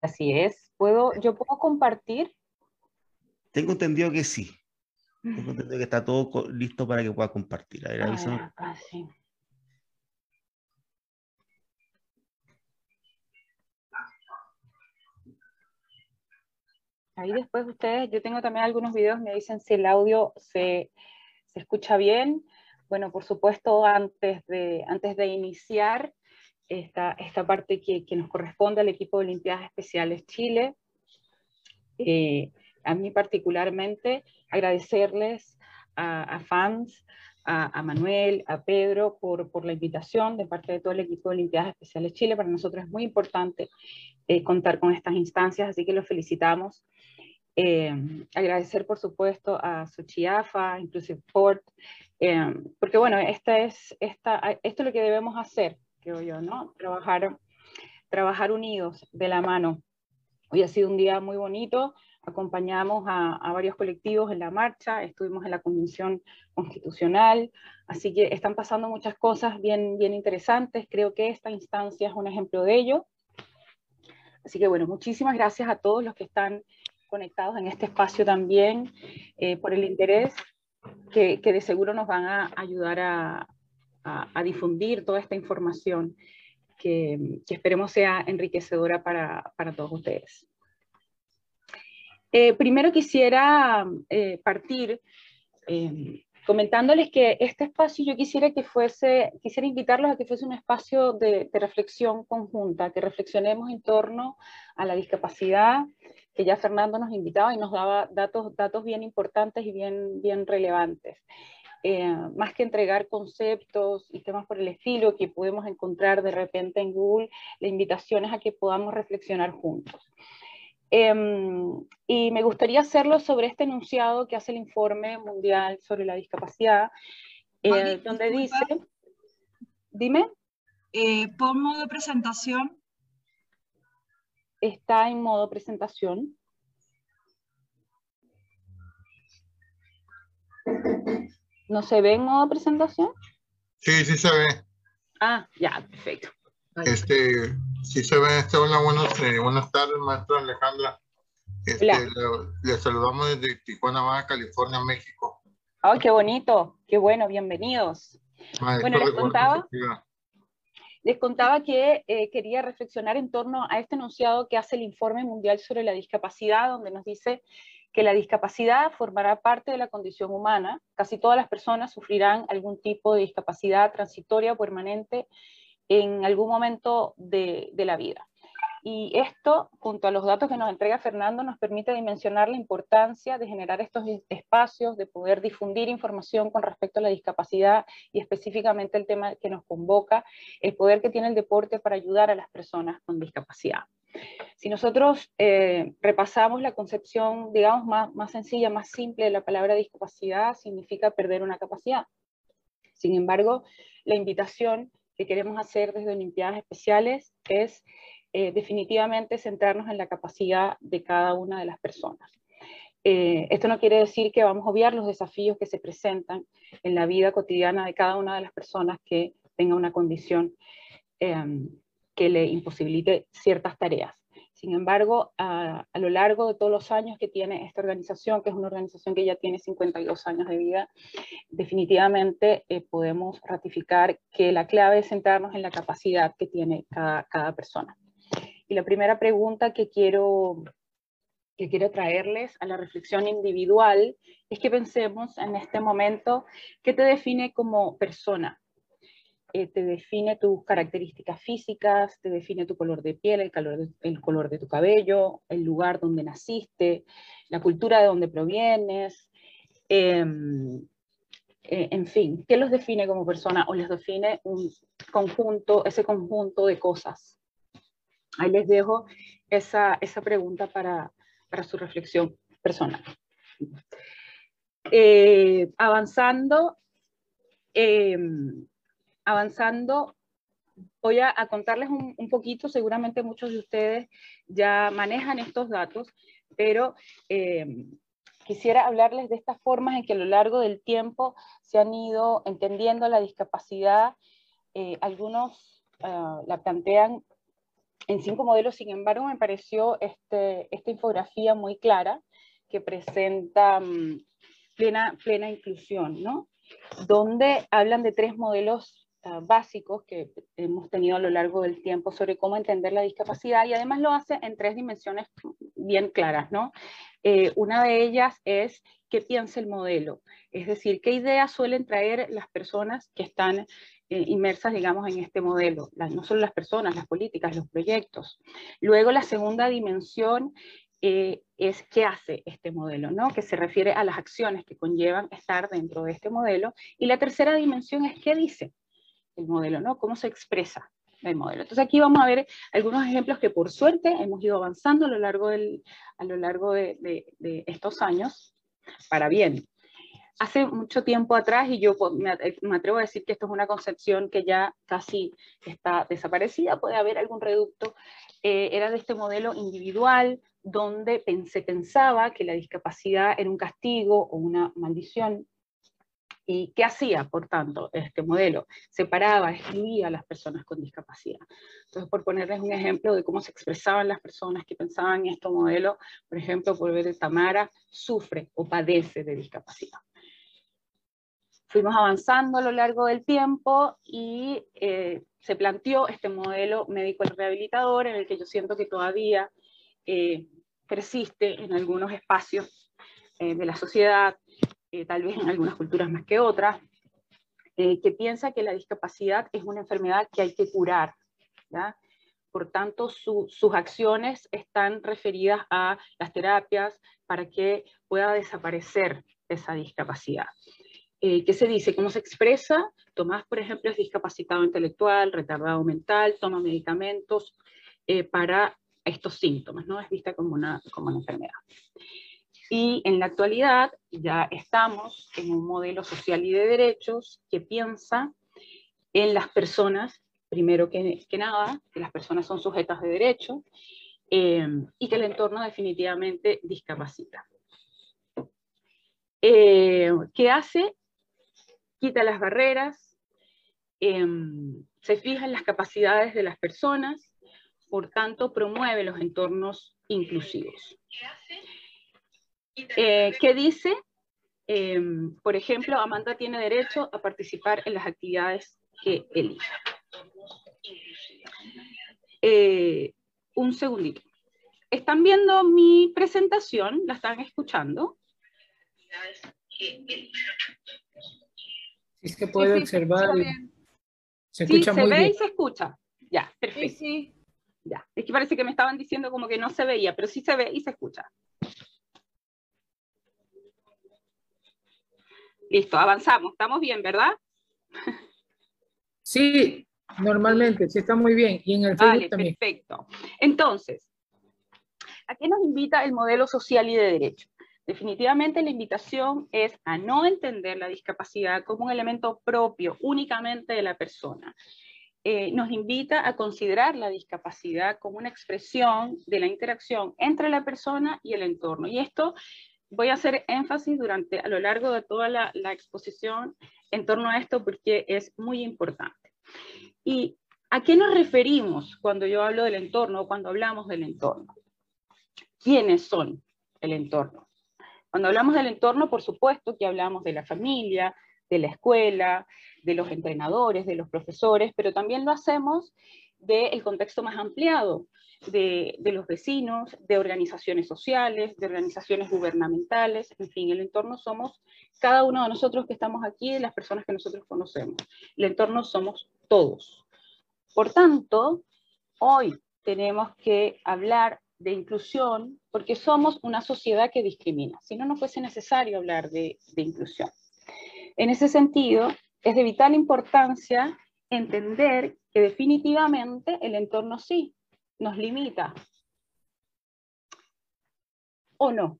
Así es. ¿Puedo, ¿Yo puedo compartir? Tengo entendido que sí. Tengo entendido que está todo listo para que pueda compartir. A ver, ah, sí. Ahí después ustedes, yo tengo también algunos videos, me dicen si el audio se, se escucha bien. Bueno, por supuesto, antes de, antes de iniciar esta, esta parte que, que nos corresponde al equipo de Olimpiadas Especiales Chile, eh, a mí particularmente agradecerles a, a fans, a, Manuel, a Pedro por, por, la invitación de parte de todo el equipo de Olimpiadas Especiales Chile. Para nosotros es muy importante eh, contar con estas instancias, así que los felicitamos. Eh, agradecer, por supuesto, a Suchiafa, Inclusive Port, eh, porque bueno, esta es, esta, esto es lo que debemos hacer, yo, ¿no? Trabajar, trabajar unidos, de la mano. Hoy ha sido un día muy bonito, acompañamos a, a, varios colectivos en la marcha, estuvimos en la Convención Constitucional, así que están pasando muchas cosas bien, bien interesantes, creo que esta instancia es un ejemplo de ello. Así que bueno, muchísimas gracias a todos los que están conectados en este espacio también, eh, por el interés que, que, de seguro nos van a ayudar a, a, a difundir toda esta información que, que esperemos sea enriquecedora para, para todos ustedes. Eh, primero quisiera eh, partir eh, comentándoles que este espacio yo quisiera que fuese, quisiera invitarlos a que fuese un espacio de, de reflexión conjunta, que reflexionemos en torno a la discapacidad, que ya Fernando nos invitaba y nos daba datos, datos bien importantes y bien, bien relevantes. Eh, más que entregar conceptos y temas por el estilo que podemos encontrar de repente en Google, la invitación es a que podamos reflexionar juntos. Eh, y me gustaría hacerlo sobre este enunciado que hace el informe mundial sobre la discapacidad, eh, donde dice, dime. Eh, por modo de presentación, está en modo presentación. ¿No se ve en modo presentación? Sí, sí se ve. Ah, ya, perfecto. Este, sí se ve. Este, hola, buenas, eh, buenas tardes, maestra Alejandra. Este, le, le, saludamos desde Tijuana, Baja California, México. ¡Ay, oh, qué bonito! ¡Qué bueno! Bienvenidos. Maestro, bueno, les contaba, les contaba que eh, quería reflexionar en torno a este enunciado que hace el Informe Mundial sobre la Discapacidad, donde nos dice que la discapacidad formará parte de la condición humana. Casi todas las personas sufrirán algún tipo de discapacidad transitoria o permanente en algún momento de, la vida. Y esto, junto a los datos que nos entrega Fernando, nos permite dimensionar la importancia de generar estos espacios, de poder difundir información con respecto a la discapacidad y específicamente el tema que nos convoca, el poder que tiene el deporte para ayudar a las personas con discapacidad. Si nosotros eh, repasamos la concepción, digamos, más, más sencilla, más simple de la palabra discapacidad, significa perder una capacidad. Sin embargo, la invitación que queremos hacer desde Olimpiadas Especiales es eh, definitivamente centrarnos en la capacidad de cada una de las personas. Eh, esto no quiere decir que vamos a obviar los desafíos que se presentan en la vida cotidiana de cada una de las personas que tenga una condición eh, que le imposibilite ciertas tareas. Sin embargo, a, lo largo de todos los años que tiene esta organización, que es una organización que ya tiene 52 años de vida, definitivamente eh, podemos ratificar que la clave es centrarnos en la capacidad que tiene cada, cada persona. Y la primera pregunta que quiero, que quiero traerles a la reflexión individual es que pensemos en este momento qué te define como persona. Eh, te define tus características físicas, te define tu color de piel, el, color de, el color de tu cabello, el lugar donde naciste, la cultura de donde provienes, eh, eh, en fin, ¿qué los define como persona o les define un conjunto, ese conjunto de cosas? Ahí les dejo esa, esa pregunta para, para, su reflexión personal. Eh, avanzando, eh, avanzando, voy a, contarles un, poquito, seguramente muchos de ustedes ya manejan estos datos, pero eh, quisiera hablarles de estas formas en que a lo largo del tiempo se han ido entendiendo la discapacidad. Eh, algunos uh, la plantean en cinco modelos, sin embargo, me pareció este, esta infografía muy clara que presenta mm, plena, plena inclusión, ¿no? donde hablan de tres modelos ah, básicos que hemos tenido a lo largo del tiempo sobre cómo entender la discapacidad y además lo hace en tres dimensiones bien claras. ¿no? Eh, una de ellas es qué piensa el modelo, es decir, qué ideas suelen traer las personas que están eh, inmersas, digamos, en este modelo, no solo las personas, las políticas, los proyectos. Luego la segunda dimensión eh, es qué hace este modelo, ¿no? que se refiere a las acciones que conllevan estar dentro de este modelo. Y la tercera dimensión es qué dice el modelo, ¿no? cómo se expresa el modelo. Entonces aquí vamos a ver algunos ejemplos que por suerte hemos ido avanzando a lo largo, del, a lo largo de, estos años, para bien hace mucho tiempo atrás, y yo me atrevo a decir que esto es una concepción que ya casi está desaparecida, puede haber algún reducto, eh, era de este modelo individual, donde se pensaba que la discapacidad era un castigo o una maldición. ¿Y qué hacía, por tanto, este modelo? Separaba, excluía a las personas con discapacidad. Entonces, por ponerles un ejemplo de cómo se expresaban las personas que pensaban en este modelo, por ejemplo, por ver Tamara sufre o padece de discapacidad fuimos avanzando a lo largo del tiempo y eh, se planteó este modelo médico rehabilitador en el que yo siento que todavía eh, persiste en algunos espacios eh, de la sociedad, tal vez en algunas culturas más que otras, que piensa que la discapacidad es una enfermedad que hay que curar. Por tanto, sus acciones están referidas a las terapias para que pueda desaparecer esa discapacidad. Eh, ¿qué se dice? ¿Cómo se expresa? Tomás, por ejemplo, es discapacitado intelectual, retardado mental, toma medicamentos eh, para estos síntomas, ¿no? Es vista como una, como una enfermedad. Y en la actualidad ya estamos en un modelo social y de derechos que piensa en las personas, primero que, nada, que las personas son sujetas de derecho eh, y que el entorno definitivamente discapacita. ¿Qué hace? quita las barreras, em, se fija en las capacidades de las personas, por tanto promueve los entornos inclusivos. Eh, ¿Qué dice? Em, por ejemplo, Amanda tiene derecho a participar en las actividades que elija. Eh, un segundito. ¿Están viendo mi presentación? ¿La están escuchando? es que puedo observar. se escucha sí, se ve y se escucha. Ya, perfecto. Sí, Ya. Es que parece que me estaban diciendo como que no se veía, pero sí se ve y se escucha. Listo, avanzamos. Estamos bien, ¿verdad? Sí, normalmente, sí está muy bien. Y en el vale, también. Perfecto. Entonces, ¿a qué nos invita el modelo social y de derecho? Definitivamente la invitación es a no entender la discapacidad como un elemento propio únicamente de la persona. Eh, nos invita a considerar la discapacidad como una expresión de la interacción entre la persona y el entorno. Y esto voy a hacer énfasis durante a lo largo de toda la, exposición en torno a esto porque es muy importante. ¿Y a qué nos referimos cuando yo hablo del entorno o cuando hablamos del entorno? ¿Quiénes son el entorno? Cuando hablamos del entorno, por supuesto que hablamos de la familia, de la escuela, de los entrenadores, de los profesores, pero también lo hacemos del contexto más ampliado, de, de, los vecinos, de organizaciones sociales, de organizaciones gubernamentales, en fin, el entorno somos cada uno de nosotros que estamos aquí, de las personas que nosotros conocemos. El entorno somos todos. Por tanto, hoy tenemos que hablar de inclusión porque somos una sociedad que discrimina. Si no, no fuese necesario hablar de, de inclusión. En ese sentido, es de vital importancia entender que definitivamente el entorno sí nos limita. ¿O no?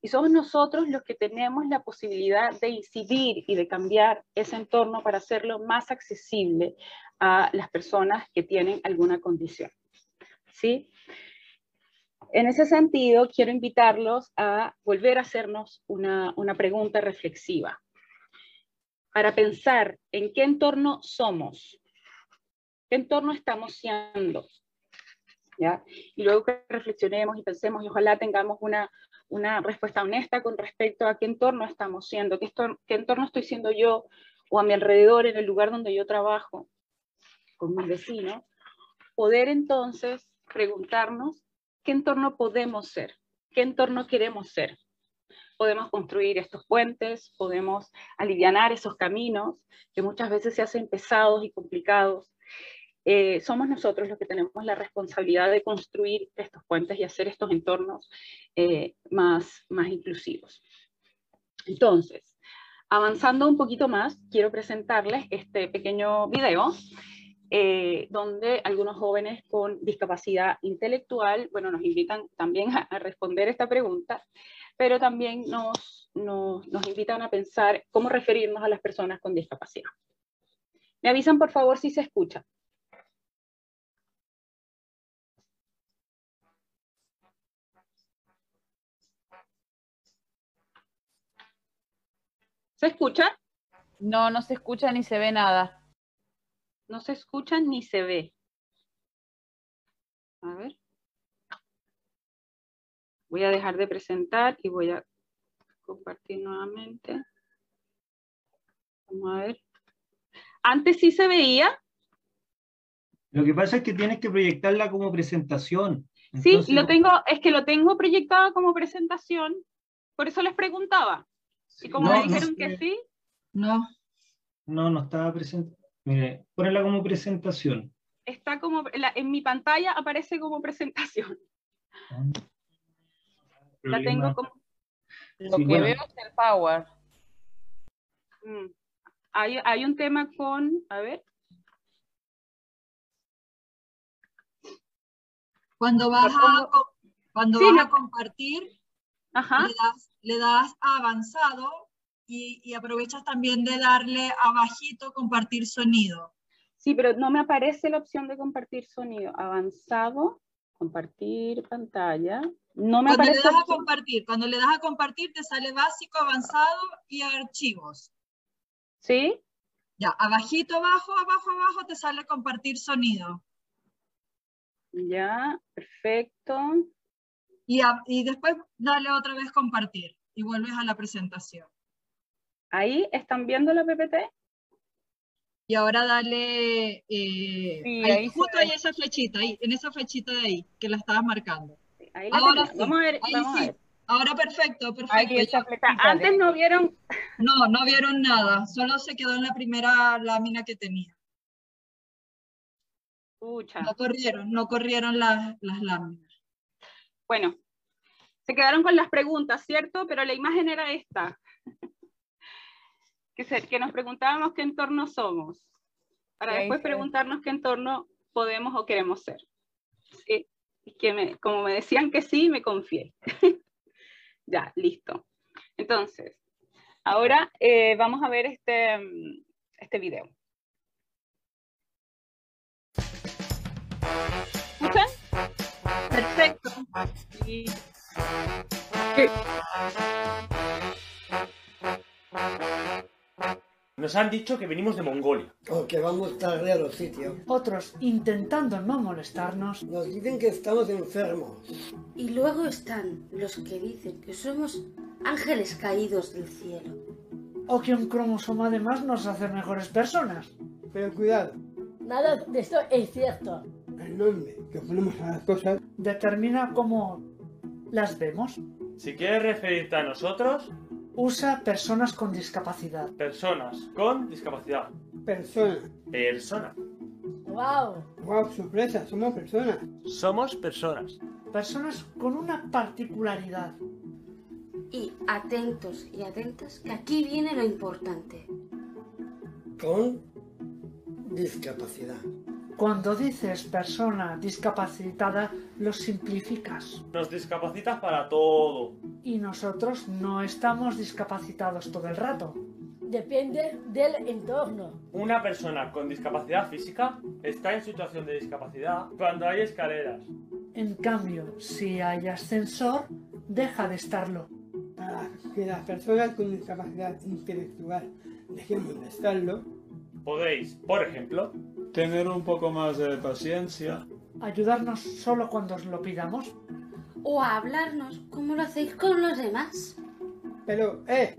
Y somos nosotros los que tenemos la posibilidad de incidir y de cambiar ese entorno para hacerlo más accesible a las personas que tienen alguna condición. ¿Sí? En ese sentido, quiero invitarlos a volver a hacernos una, pregunta reflexiva para pensar en qué entorno somos, ¿Qué entorno estamos siendo? ¿Ya? Y luego que reflexionemos y pensemos y ojalá tengamos una, una respuesta honesta con respecto a qué entorno estamos siendo, qué, qué entorno estoy siendo yo o a mi alrededor, en el lugar donde yo trabajo, con mis vecinos, poder entonces preguntarnos qué entorno podemos ser, qué entorno queremos ser. Podemos construir estos puentes, podemos aliviar esos caminos que muchas veces se hacen pesados y complicados. Eh, somos nosotros los que tenemos la responsabilidad de construir estos puentes y hacer estos entornos eh, más, más inclusivos. Entonces, avanzando un poquito más, quiero presentarles este pequeño video eh, donde algunos jóvenes con discapacidad intelectual, bueno, nos invitan también a, responder esta pregunta, pero también nos, nos, nos invitan a pensar cómo referirnos a las personas con discapacidad. Me avisan, por favor, si se escucha. ¿Se escucha? No, no se escucha ni se ve nada no se escucha ni se ve. A ver. Voy a dejar de presentar y voy a compartir nuevamente. Vamos a ver. Antes sí se veía. Lo que pasa es que tienes que proyectarla como presentación. sí, lo tengo, es que lo tengo proyectada como presentación, por eso les preguntaba. Y como me dijeron que sí. No. No, no estaba presente. Mire, ponela como presentación. Está como, en mi pantalla aparece como presentación. La tengo como... Lo que veo es el Power. Mm. Hay, hay, un tema con, a ver. Cuando vas a, cuando vas a compartir, Le, das, le das a avanzado y, aprovechas también de darle abajito compartir sonido. Sí, pero no me aparece la opción de compartir sonido. Avanzado, compartir pantalla. No me cuando aparece. Le das a compartir, cuando le das a compartir te sale básico, avanzado y archivos. ¿Sí? Ya, abajito, abajo, abajo, abajo te sale compartir sonido. Ya, perfecto. Y, y después dale otra vez compartir y vuelves a la presentación. Ahí están viendo la PPT. Y ahora dale, eh, ahí, justo ahí esa flechita, ahí, en esa flechita de ahí, que la estabas marcando. ahí la ahora vamos a ver, vamos a ver. Ahora perfecto, perfecto. Antes no vieron. No, no vieron nada, solo se quedó en la primera lámina que tenía. No corrieron, no corrieron las, las láminas. Bueno, se quedaron con las preguntas, ¿cierto? Pero la imagen era esta que, nos preguntábamos qué entorno somos, para después preguntarnos qué entorno podemos o queremos ser. Y que me, como me decían que sí, me confié. ya, listo. Entonces, ahora eh, vamos a ver este, este video. ¿Escuchan? Perfecto. Nos han dicho que venimos de Mongolia. O que vamos tarde a los sitios. Otros, intentando no molestarnos, nos dicen que estamos enfermos. Y luego están los que dicen que somos ángeles caídos del cielo. O que un cromosoma además nos hace mejores personas. Pero cuidado. Nada de esto es cierto. El nombre que ponemos a las cosas determina cómo las vemos. Si quieres referirte a nosotros, Usa personas con discapacidad. Personas con discapacidad. Persona. Persona. ¡Wow! ¡Wow! ¡Sorpresa! Somos personas. Somos personas. Personas con una particularidad. Y atentos y atentas, que aquí viene lo importante. Con discapacidad. Cuando dices persona discapacitada, lo simplificas. Nos discapacitas para todo. Y nosotros no estamos discapacitados todo el rato. Depende del entorno. Una persona con discapacidad física está en situación de discapacidad cuando hay escaleras. En cambio, si hay ascensor, deja de estarlo. Para que las personas con discapacidad intelectual dejemos de estarlo, podéis, por ejemplo, Tener un poco más de paciencia. Ayudarnos solo cuando os lo pidamos. O a hablarnos como lo hacéis con los demás. Pero, eh.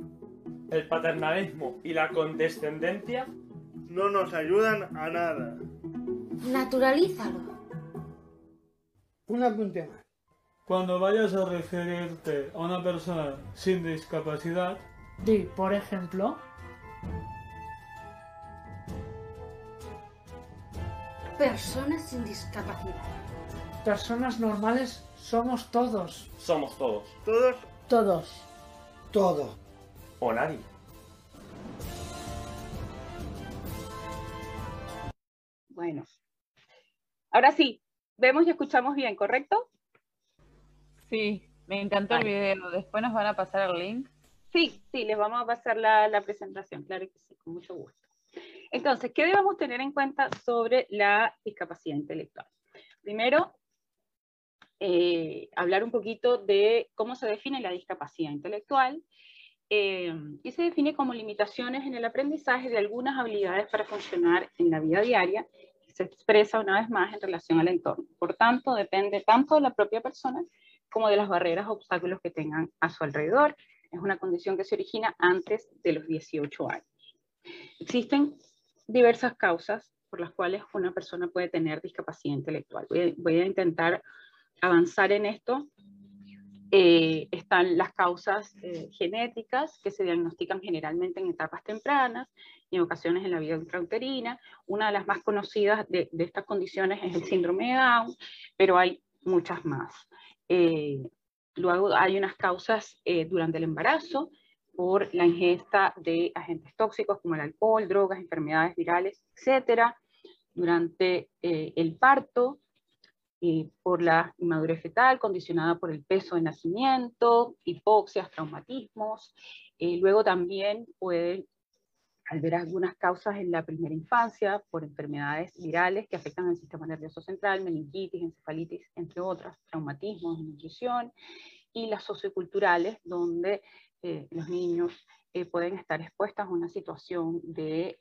El paternalismo y la condescendencia no nos ayudan a nada. Naturalízalo. Una punta más. Cuando vayas a referirte a una persona sin discapacidad, di, por ejemplo, personas sin discapacidad. Personas normales somos todos. Somos todos. Todos. Todos. Todo. O nadie. Bueno. Ahora sí, vemos y escuchamos bien, ¿correcto? Sí, me encantó el video. Después nos van a pasar el link. Sí, sí, les vamos a pasar la, la presentación, claro que sí, con mucho gusto. Entonces, ¿qué debemos tener en cuenta sobre la discapacidad intelectual? Primero, eh, hablar un poquito de cómo se define la discapacidad intelectual eh, y se define como limitaciones en el aprendizaje de algunas habilidades para funcionar en la vida diaria y se expresa una vez más en relación al entorno. Por tanto, depende tanto de la propia persona como de las barreras o obstáculos que tengan a su alrededor. Es una condición que se origina antes de los 18 años. Existen diversas causas por las cuales una persona puede tener discapacidad intelectual. Voy a, intentar avanzar en esto. Eh, están las causas eh, genéticas que se diagnostican generalmente en etapas tempranas y en ocasiones en la vida intrauterina. Una de las más conocidas de, estas condiciones es el síndrome de Down, pero hay muchas más. Eh, luego hay unas causas durante el embarazo, por la ingesta de agentes tóxicos como el alcohol, drogas, enfermedades virales, etcétera, durante eh, el parto, por la inmadurez fetal condicionada por el peso de nacimiento, hipoxias, traumatismos. Eh, luego también pueden haber algunas causas en la primera infancia por enfermedades virales que afectan al sistema nervioso central, meningitis, encefalitis, entre otras, traumatismos, nutrición, y las socioculturales, donde eh, los niños eh, pueden estar expuestos a una situación de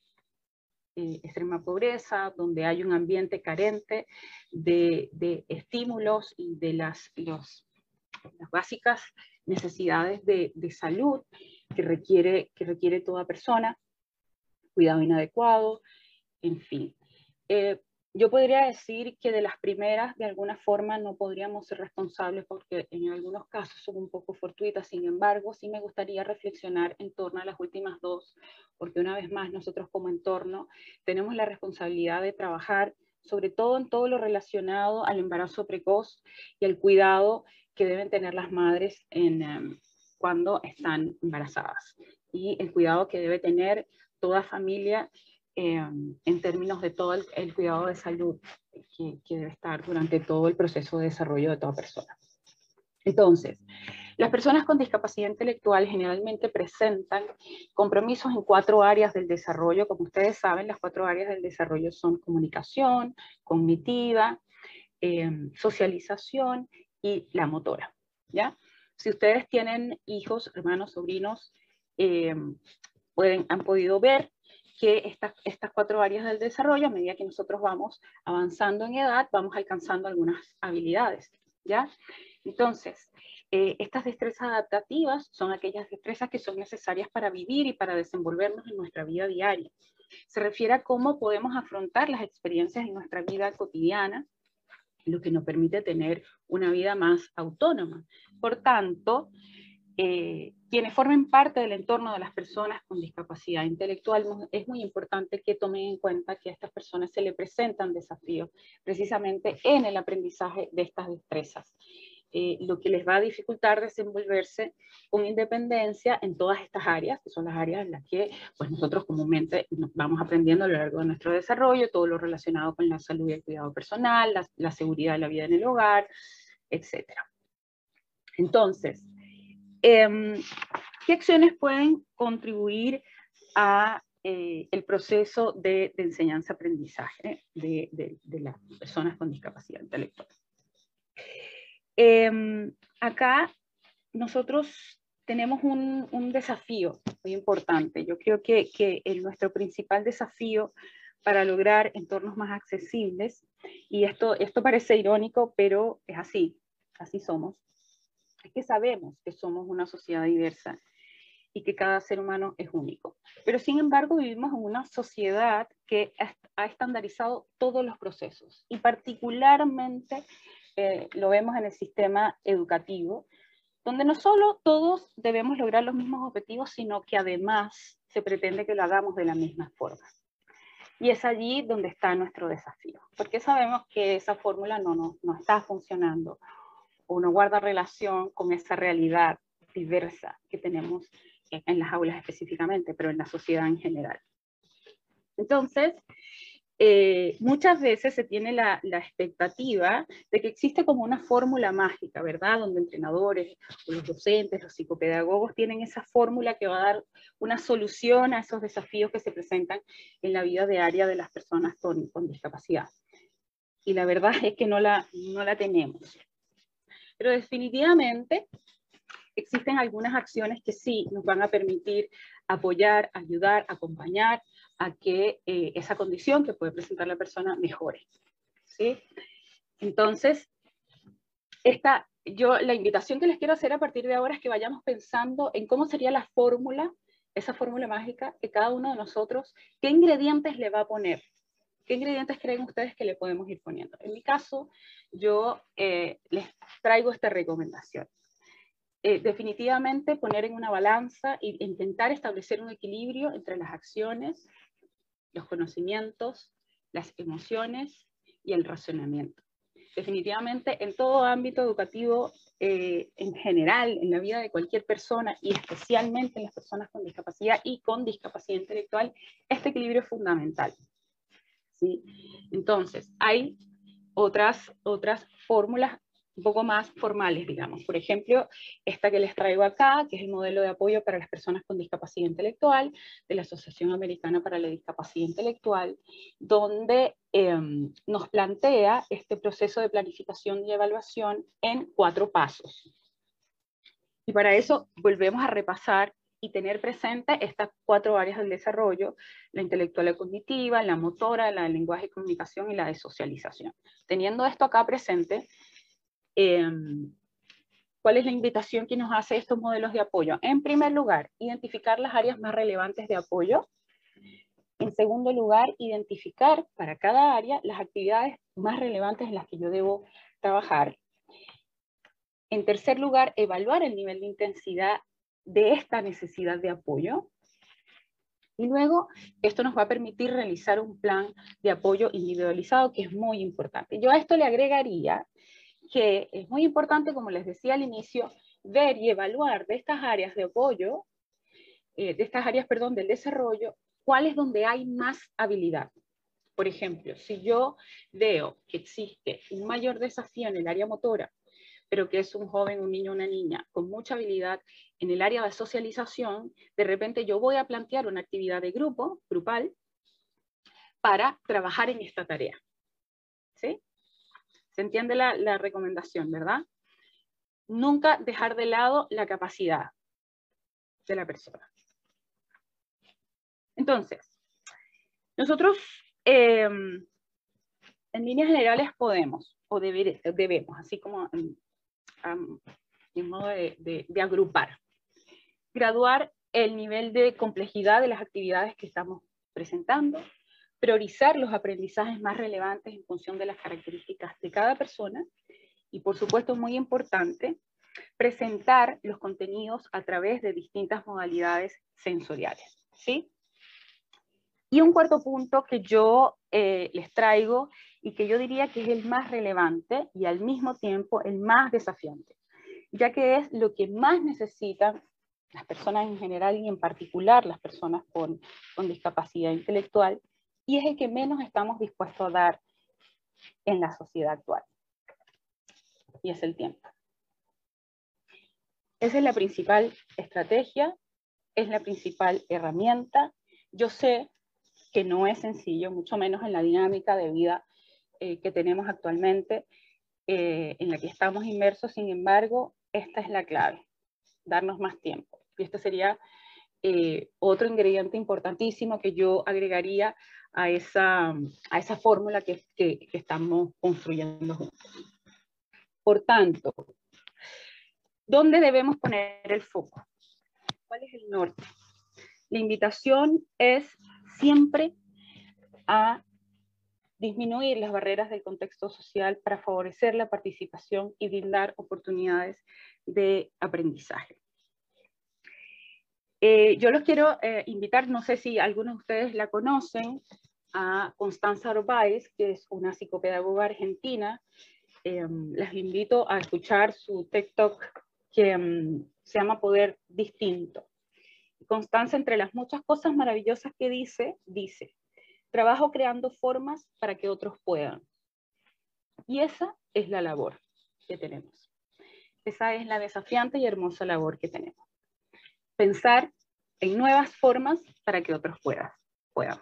eh, extrema pobreza, donde hay un ambiente carente de, estímulos y de las, las básicas necesidades de, salud que requiere, que requiere toda persona, cuidado inadecuado, en fin yo podría decir que de las primeras, de alguna forma, no podríamos ser responsables porque en algunos casos son un poco fortuitas. Sin embargo, sí me gustaría reflexionar en torno a las últimas dos, porque una vez más nosotros como entorno tenemos la responsabilidad de trabajar sobre todo en todo lo relacionado al embarazo precoz y al cuidado que deben tener las madres em, cuando están embarazadas y el cuidado que debe tener toda familia Em, en términos de todo el, cuidado de salud que, debe estar durante todo el proceso de desarrollo de toda persona. Entonces, las personas con discapacidad intelectual generalmente presentan compromisos en cuatro áreas del desarrollo. Como ustedes saben, las cuatro áreas del desarrollo son comunicación, cognitiva, em, socialización y la motora. ¿ya? Si ustedes tienen hijos, hermanos, sobrinos, em, pueden, han podido ver que estas, estas cuatro áreas del desarrollo, a medida que nosotros vamos avanzando en edad, vamos alcanzando algunas habilidades, ¿ya? Entonces, eh, estas destrezas adaptativas son aquellas destrezas que son necesarias para vivir y para desenvolvernos en nuestra vida diaria. Se refiere a cómo podemos afrontar las experiencias en nuestra vida cotidiana, lo que nos permite tener una vida más autónoma. Por tanto, eh, quienes formen parte del entorno de las personas con discapacidad intelectual, es muy importante que tomen en cuenta que a estas personas se le presentan desafíos precisamente en el aprendizaje de estas destrezas, eh, lo que les va a dificultar desenvolverse con independencia en todas estas áreas, que son las áreas en las que pues, nosotros comúnmente vamos aprendiendo a lo largo de nuestro desarrollo, todo lo relacionado con la salud y el cuidado personal, la, seguridad de la vida en el hogar, etc. Entonces, Em, ¿Qué acciones pueden contribuir a eh, el proceso de, enseñanza-aprendizaje de, las personas con discapacidad intelectual? Em, acá nosotros tenemos un, desafío muy importante. Yo creo que, que nuestro principal desafío para lograr entornos más accesibles. Y esto, esto parece irónico, pero es así, así somos. Es que sabemos que somos una sociedad diversa y que cada ser humano es único. Pero sin embargo vivimos en una sociedad que ha estandarizado todos los procesos y particularmente eh, lo vemos en el sistema educativo, donde no solo todos debemos lograr los mismos objetivos, sino que además se pretende que lo hagamos de la misma forma. Y es allí donde está nuestro desafío, porque sabemos que esa fórmula no, no, no está funcionando o no guarda relación con esa realidad diversa que tenemos en las aulas específicamente, pero en la sociedad en general. Entonces, eh, muchas veces se tiene la, expectativa de que existe como una fórmula mágica, ¿verdad? Donde entrenadores, los docentes, los psicopedagogos tienen esa fórmula que va a dar una solución a esos desafíos que se presentan en la vida diaria de las personas con, con discapacidad. Y la verdad es que no la, no la tenemos. Pero definitivamente existen algunas acciones que sí nos van a permitir apoyar, ayudar, acompañar a que eh, esa condición que puede presentar la persona mejore. ¿sí? Entonces, esta, yo, la invitación que les quiero hacer a partir de ahora es que vayamos pensando en cómo sería la fórmula, esa fórmula mágica que cada uno de nosotros, qué ingredientes le va a poner. ¿Qué ingredientes creen ustedes que le podemos ir poniendo? En mi caso, yo eh, les traigo esta recomendación. Eh, definitivamente poner en una balanza e intentar establecer un equilibrio entre las acciones, los conocimientos, las emociones y el razonamiento. Definitivamente en todo ámbito educativo, eh, en general, en la vida de cualquier persona y especialmente en las personas con discapacidad y con discapacidad intelectual, este equilibrio es fundamental. Entonces, hay otras, otras fórmulas un poco más formales, digamos. Por ejemplo, esta que les traigo acá, que es el modelo de apoyo para las personas con discapacidad intelectual de la Asociación Americana para la Discapacidad Intelectual, donde em, nos plantea este proceso de planificación y evaluación en cuatro pasos. Y para eso volvemos a repasar y tener presente estas cuatro áreas del desarrollo, la intelectual y cognitiva, la motora, la de lenguaje y comunicación y la de socialización. Teniendo esto acá presente, Em, ¿Cuál es la invitación que nos hace estos modelos de apoyo? En primer lugar, identificar las áreas más relevantes de apoyo. En segundo lugar, identificar para cada área las actividades más relevantes en las que yo debo trabajar. En tercer lugar, evaluar el nivel de intensidad de esta necesidad de apoyo. Y luego, esto nos va a permitir realizar un plan de apoyo individualizado que es muy importante. Yo a esto le agregaría que es muy importante, como les decía al inicio, ver y evaluar de estas áreas de apoyo, eh, de estas áreas, perdón, del desarrollo, cuál es donde hay más habilidad. Por ejemplo, si yo veo que existe un mayor desafío en el área motora, pero que es un joven, un niño, una niña con mucha habilidad en el área de socialización, de repente yo voy a plantear una actividad de grupo, grupal, para trabajar en esta tarea. ¿Sí? Se entiende la, recomendación, ¿verdad? Nunca dejar de lado la capacidad de la persona. Entonces, nosotros em, en líneas generales podemos o debemos, así como modo de, agrupar, graduar el nivel de complejidad de las actividades que estamos presentando, priorizar los aprendizajes más relevantes en función de las características de cada persona y, por supuesto, muy importante, presentar los contenidos a través de distintas modalidades sensoriales. ¿sí? Y un cuarto punto que yo eh, les traigo y que yo diría que es el más relevante y al mismo tiempo el más desafiante, ya que es lo que más necesitan las personas en general y en particular las personas con, con discapacidad intelectual, y es el que menos estamos dispuestos a dar en la sociedad actual. Y es el tiempo. Esa es la principal estrategia, es la principal herramienta. Yo sé que no es sencillo, mucho menos en la dinámica de vida eh, que tenemos actualmente, eh, en la que estamos inmersos, sin embargo, esta es la clave, darnos más tiempo. Y este sería eh, otro ingrediente importantísimo que yo agregaría a esa, a esa fórmula que, que, estamos construyendo juntos. Por tanto, ¿dónde debemos poner el foco? ¿Cuál es el norte? La invitación es siempre a disminuir las barreras del contexto social para favorecer la participación y brindar oportunidades de aprendizaje. Eh, yo los quiero eh, invitar, no sé si algunos de ustedes la conocen, a Constanza Orbáez, que es una psicopedagoga argentina. Eh, invito a escuchar su TikTok que mm, se llama Poder Distinto. Constanza, entre las muchas cosas maravillosas que dice, dice, trabajo creando formas para que otros puedan. Y esa es la labor que tenemos. Esa es la desafiante y hermosa labor que tenemos. Pensar en nuevas formas para que otros puedan. puedan.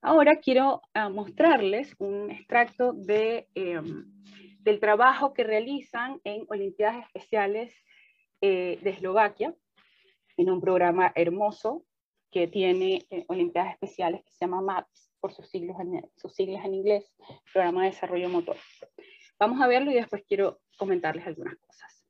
Ahora quiero ah, mostrarles un extracto de, em, del trabajo que realizan en Olimpiadas Especiales eh, de Eslovaquia, en un programa hermoso que tiene eh, Olimpiadas Especiales que se llama MAPS, por sus, sus siglas en inglés, Programa de Desarrollo Motor. Vamos a verlo y después quiero comentarles algunas cosas.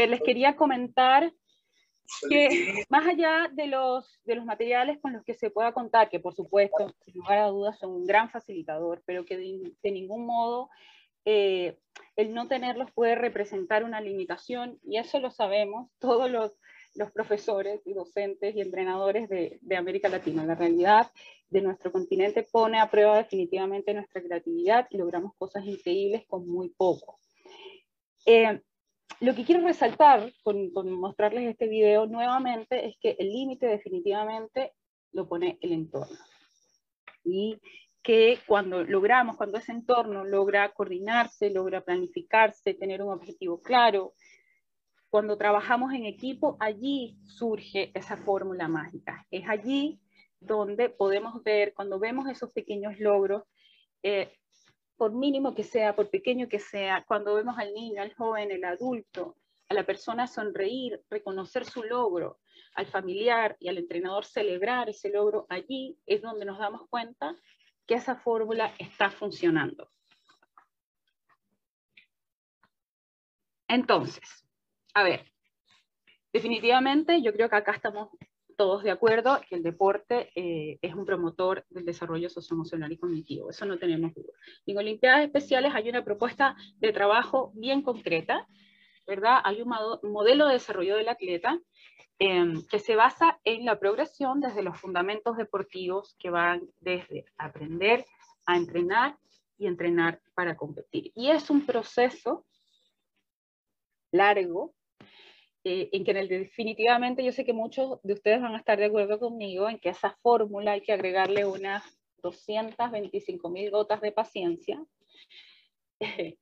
Ver, les quería comentar que más allá de los, de los materiales con los que se pueda contar, que por supuesto, sin lugar a dudas, son un gran facilitador, pero que de, ningún modo eh, el no tenerlos puede representar una limitación, y eso lo sabemos todos los, los profesores y docentes y entrenadores de, de, América Latina. La realidad de nuestro continente pone a prueba definitivamente nuestra creatividad y logramos cosas increíbles con muy poco. Eh, lo que quiero resaltar con, mostrarles este video nuevamente es que el límite definitivamente lo pone el entorno. Y que cuando logramos, cuando ese entorno logra coordinarse, logra planificarse, tener un objetivo claro, cuando trabajamos en equipo, allí surge esa fórmula mágica. Es allí donde podemos ver, cuando vemos esos pequeños logros, eh, por mínimo que sea, por pequeño que sea, cuando vemos al niño, al joven, el adulto, a la persona sonreír, reconocer su logro, al familiar y al entrenador celebrar ese logro, allí es donde nos damos cuenta que esa fórmula está funcionando. Entonces, a ver, definitivamente yo creo que acá estamos todos de acuerdo que el deporte eh, es un promotor del desarrollo socioemocional y cognitivo, eso no tenemos duda. en Olimpiadas Especiales hay una propuesta de trabajo bien concreta, ¿verdad? Hay un modelo de desarrollo del atleta em, que se basa en la progresión desde los fundamentos deportivos que van desde aprender a entrenar y entrenar para competir. Y es un proceso largo, eh, en que definitivamente yo sé que muchos de ustedes van a estar de acuerdo conmigo en que esa fórmula hay que agregarle unas 225 mil gotas de paciencia.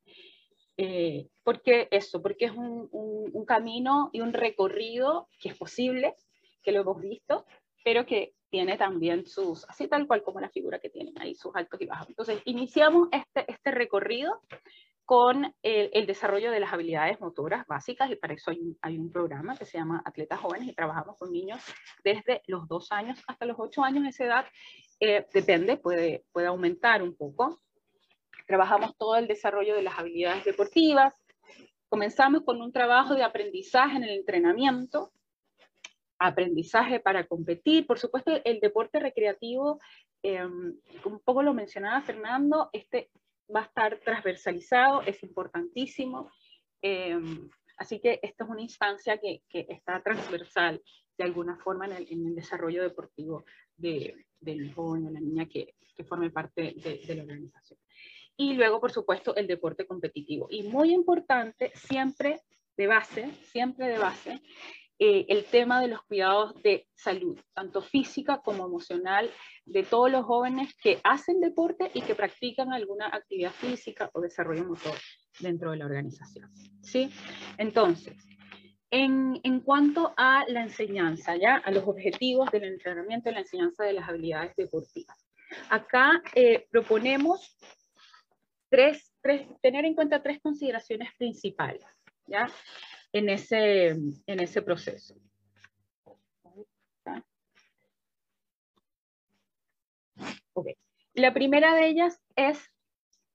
Eh, porque eso, porque es un, un, camino y un recorrido que es posible, que lo hemos visto, pero que tiene también sus, así tal cual como la figura que tienen ahí, sus altos y bajos. Entonces, iniciamos este, este recorrido con el, desarrollo de las habilidades motoras básicas y para eso hay un, programa que se llama Atletas Jóvenes y trabajamos con niños desde los dos años hasta los ocho años de esa edad. Eh, depende, puede, puede aumentar un poco. Trabajamos todo el desarrollo de las habilidades deportivas. Comenzamos con un trabajo de aprendizaje en el entrenamiento, aprendizaje para competir. Por supuesto, el deporte recreativo, eh, un poco lo mencionaba Fernando, este va a estar transversalizado, es importantísimo. Em, así que esta es una instancia que, que, está transversal de alguna forma en el, en el desarrollo deportivo de, del joven o la niña que, que forme parte de, de la organización. Y luego, por supuesto, el deporte competitivo. Y muy importante, siempre de base, siempre de base, eh, el tema de los cuidados de salud, tanto física como emocional, de todos los jóvenes que hacen deporte y que practican alguna actividad física o desarrollo motor dentro de la organización. ¿sí? Entonces, en, en, cuanto a la enseñanza, ya a los objetivos del entrenamiento y la enseñanza de las habilidades deportivas. Acá eh, proponemos tres, tres, tener en cuenta tres consideraciones principales. ¿ya? En ese, en ese proceso. La primera de ellas es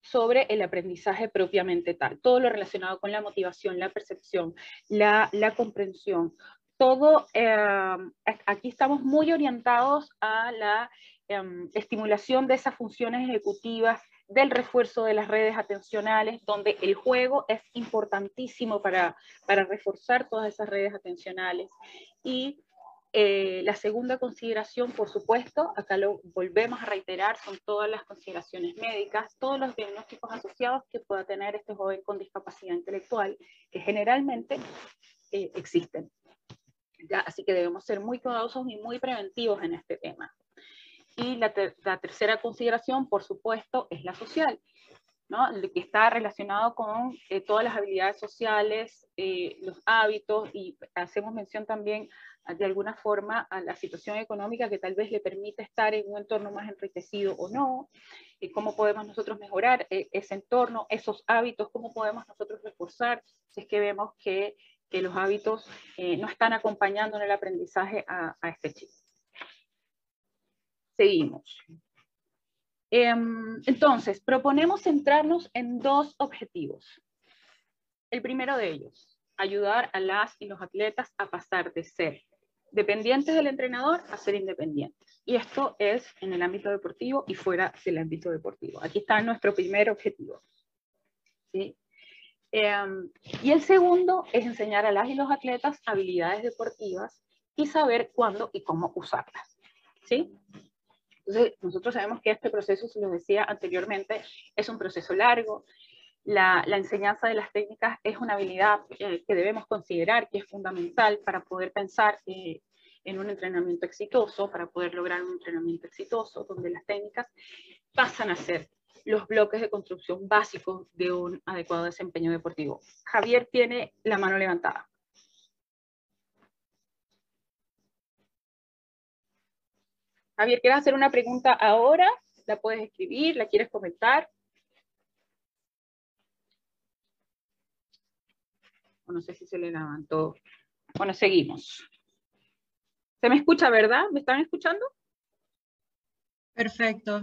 sobre el aprendizaje propiamente tal, todo lo relacionado con la motivación, la percepción, la, la comprensión, todo, eh, aquí estamos muy orientados a la em, estimulación de esas funciones ejecutivas del refuerzo de las redes atencionales, donde el juego es importantísimo para, para reforzar todas esas redes atencionales. Y eh, la segunda consideración, por supuesto, acá lo volvemos a reiterar, son todas las consideraciones médicas, todos los diagnósticos asociados que pueda tener este joven con discapacidad intelectual, que generalmente eh, existen. ¿Ya? Así que debemos ser muy cuidadosos y muy preventivos en este tema. Y la, tercera consideración, por supuesto, es la social, que está relacionado con eh, todas las habilidades sociales, eh, los hábitos, y hacemos mención también de alguna forma a la situación económica que tal vez le permite estar en un entorno más enriquecido o no, y cómo podemos nosotros mejorar eh, ese entorno, esos hábitos, cómo podemos nosotros reforzar si es que vemos que, los hábitos no están acompañando en el aprendizaje a este chico. Seguimos. Em, entonces, proponemos centrarnos en dos objetivos. El primero de ellos, ayudar a las y los atletas a pasar de ser dependientes del entrenador a ser independientes. Y esto es en el ámbito deportivo y fuera del ámbito deportivo. Aquí está nuestro primer objetivo. ¿Sí? Em, y el segundo es enseñar a las y los atletas habilidades deportivas y saber cuándo y cómo usarlas. ¿Sí? Entonces, nosotros sabemos que este proceso, se lo decía anteriormente, es un proceso largo. La, la enseñanza de las técnicas es una habilidad eh, que debemos considerar que es fundamental para poder pensar eh, en un entrenamiento exitoso, para poder lograr un entrenamiento exitoso, donde las técnicas pasan a ser los bloques de construcción básicos de un adecuado desempeño deportivo. Javier tiene la mano levantada. Javier, ¿quieres hacer una pregunta ahora? ¿La puedes escribir? ¿La quieres comentar? no sé si se le levantó. Bueno, seguimos. ¿Se me escucha, verdad? ¿Me están escuchando? Perfecto.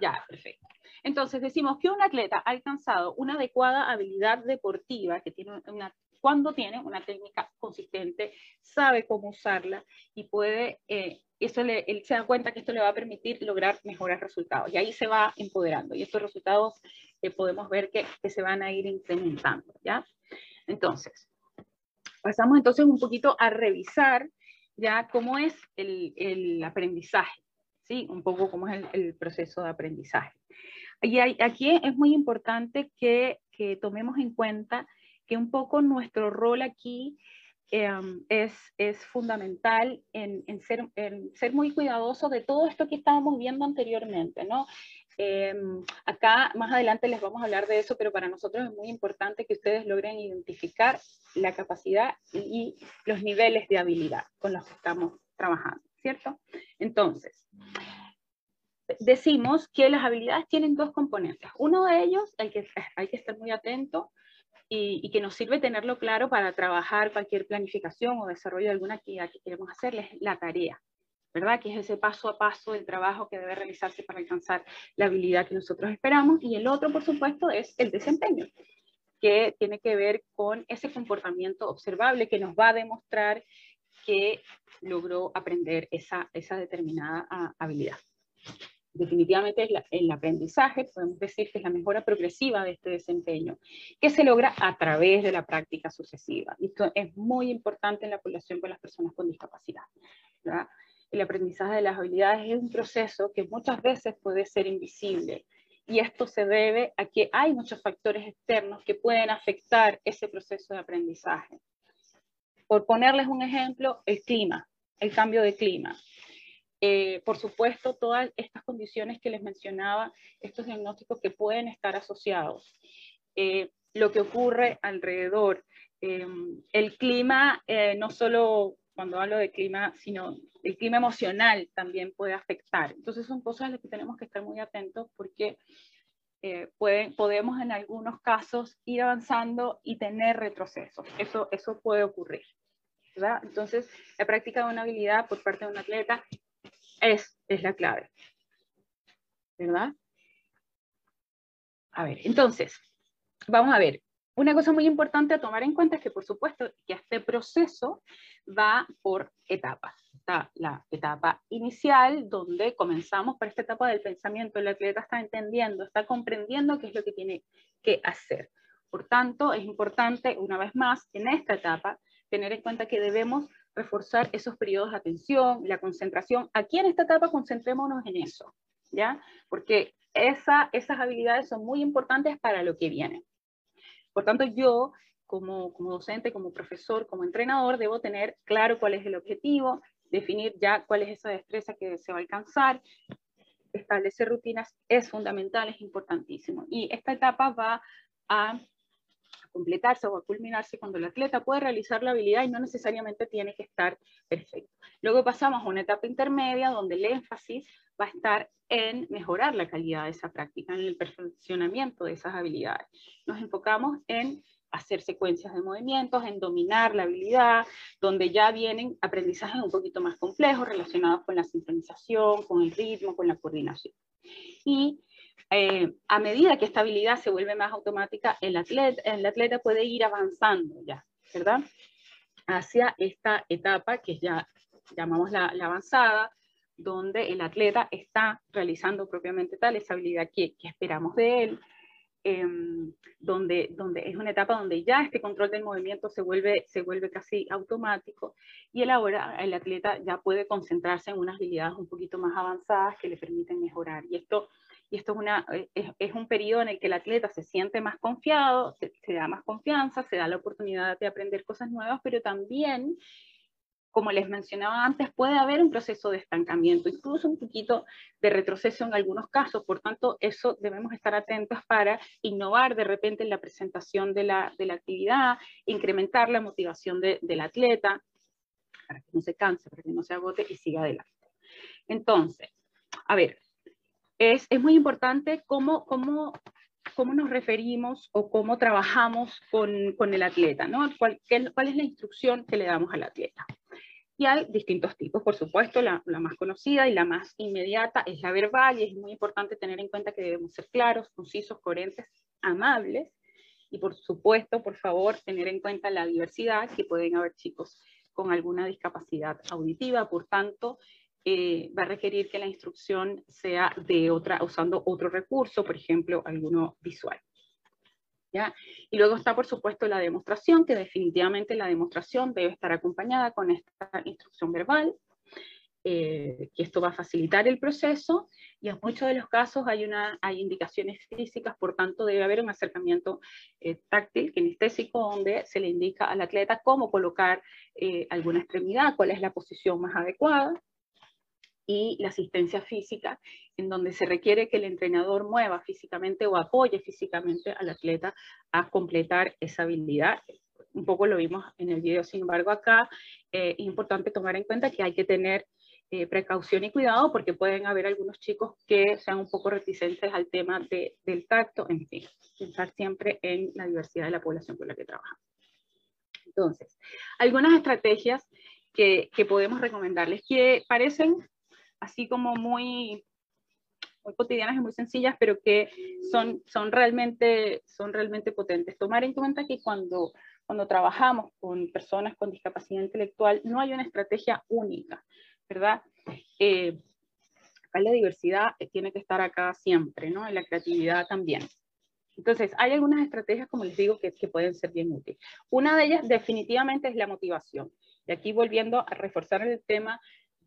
Ya, perfecto. Entonces decimos que un atleta ha alcanzado una adecuada habilidad deportiva, que tiene una cuando tiene una técnica consistente, sabe cómo usarla y puede, eh, eso le, él se da cuenta que esto le va a permitir lograr mejores resultados y ahí se va empoderando y estos resultados eh, podemos ver que, que, se van a ir incrementando, ¿ya? Entonces, pasamos entonces un poquito a revisar ya cómo es el, el aprendizaje, ¿sí? Un poco cómo es el, el proceso de aprendizaje. Y aquí es muy importante que, que, tomemos en cuenta que un poco nuestro rol aquí em, es, es, fundamental en, en, ser, en, ser, muy cuidadoso de todo esto que estábamos viendo anteriormente, ¿no? Em, acá más adelante les vamos a hablar de eso, pero para nosotros es muy importante que ustedes logren identificar la capacidad y los niveles de habilidad con los que estamos trabajando, ¿cierto? Entonces, decimos que las habilidades tienen dos componentes. Uno de ellos, que, hay que estar muy atento y, y, que nos sirve tenerlo claro para trabajar cualquier planificación o desarrollo de alguna actividad que queremos hacer, es la tarea, ¿verdad? Que es ese paso a paso del trabajo que debe realizarse para alcanzar la habilidad que nosotros esperamos. Y el otro, por supuesto, es el desempeño, que tiene que ver con ese comportamiento observable que nos va a demostrar que logró aprender esa, esa determinada ah, habilidad definitivamente el aprendizaje, podemos decir que es la mejora progresiva de este desempeño, que se logra a través de la práctica sucesiva. Esto es muy importante en la población con las personas con discapacidad. El aprendizaje de las habilidades es un proceso que muchas veces puede ser invisible, y esto se debe a que hay muchos factores externos que pueden afectar ese proceso de aprendizaje. Por ponerles un ejemplo, el clima, el cambio de clima. Eh, por supuesto, todas estas condiciones que les mencionaba, estos diagnósticos que pueden estar asociados. Eh, lo que ocurre alrededor. Eh, el clima, no solo cuando hablo de clima, sino el clima emocional también puede afectar. Entonces son cosas a las que tenemos que estar muy atentos porque pueden, podemos en algunos casos ir avanzando y tener retrocesos. Eso, eso puede ocurrir. Entonces, la práctica de una habilidad por parte de un atleta es, es la clave. ¿Verdad? A ver, entonces, vamos a ver. Una cosa muy importante a tomar en cuenta es que, por supuesto, que este proceso va por etapas. Está la etapa inicial, donde comenzamos por esta etapa del pensamiento. El atleta está entendiendo, está comprendiendo qué es lo que tiene que hacer. Por tanto, es importante, una vez más, en esta etapa, tener en cuenta que debemos reforzar esos periodos de atención, la concentración. Aquí en esta etapa concentrémonos en eso, ¿ya? Porque esa, esas habilidades son muy importantes para lo que viene. Por tanto, yo como, como docente, como profesor, como entrenador, debo tener claro cuál es el objetivo, definir ya cuál es esa destreza que se va a alcanzar, establecer rutinas es fundamental, es importantísimo. Y esta etapa va a completarse o a culminarse cuando el atleta puede realizar la habilidad y no necesariamente tiene que estar perfecto. Luego pasamos a una etapa intermedia donde el énfasis va a estar en mejorar la calidad de esa práctica, en el perfeccionamiento de esas habilidades. Nos enfocamos en hacer secuencias de movimientos, en dominar la habilidad, donde ya vienen aprendizajes un poquito más complejos relacionados con la sincronización, con el ritmo, con la coordinación. Y eh, a medida que esta habilidad se vuelve más automática, el atleta, el atleta puede ir avanzando ya, ¿verdad? Hacia esta etapa que ya llamamos la, avanzada, donde el atleta está realizando propiamente tal esa habilidad que, que esperamos de él, em, donde, donde es una etapa donde ya este control del movimiento se vuelve, se vuelve casi automático y el ahora el atleta ya puede concentrarse en unas habilidades un poquito más avanzadas que le permiten mejorar. Y esto y esto es, una, eh, es, un periodo en el que el atleta se siente más confiado, se, da más confianza, se da la oportunidad de aprender cosas nuevas, pero también, como les mencionaba antes, puede haber un proceso de estancamiento, incluso un poquito de retroceso en algunos casos, por tanto, eso debemos estar atentos para innovar de repente en la presentación de la, de la actividad, incrementar la motivación del atleta, para que no se canse, para que no se agote y siga adelante. Entonces, a ver, es, muy importante cómo, cómo, cómo, nos referimos o cómo trabajamos con, con el atleta, ¿no? ¿Cuál, ¿Cuál, es la instrucción que le damos al atleta? Y hay distintos tipos, por supuesto, la, la, más conocida y la más inmediata es la verbal y es muy importante tener en cuenta que debemos ser claros, concisos, coherentes, amables Y por supuesto, por favor, tener en cuenta la diversidad, que pueden haber chicos con alguna discapacidad auditiva, por tanto, eh, va a requerir que la instrucción sea de otra, usando otro recurso, por ejemplo, alguno visual. ¿Ya? Y luego está, por supuesto, la demostración, que definitivamente la demostración debe estar acompañada con esta instrucción verbal, eh, que esto va a facilitar el proceso y en muchos de los casos hay, una, hay indicaciones físicas, por tanto debe haber un acercamiento eh, táctil, kinestésico, donde se le indica al atleta cómo colocar eh, alguna extremidad, cuál es la posición más adecuada y la asistencia física, en donde se requiere que el entrenador mueva físicamente o apoye físicamente al atleta a completar esa habilidad. Un poco lo vimos en el video, sin embargo acá es importante tomar en cuenta que hay que tener eh, precaución y cuidado porque pueden haber algunos chicos que sean un poco reticentes al tema de, del tacto, en fin, pensar siempre en la diversidad de la población con la que trabajamos. Entonces, algunas estrategias que, que podemos recomendarles que parecen así como muy, muy cotidianas y muy sencillas, pero que son, son, realmente, son realmente potentes. Tomar en cuenta que cuando, cuando trabajamos con personas con discapacidad intelectual, no hay una estrategia única. ¿verdad? Eh, la diversidad tiene que estar acá siempre, ¿no? En la creatividad también. Entonces, hay algunas estrategias, como les digo, que, que, pueden ser bien útiles. Una de ellas definitivamente es la motivación. Y aquí volviendo a reforzar el tema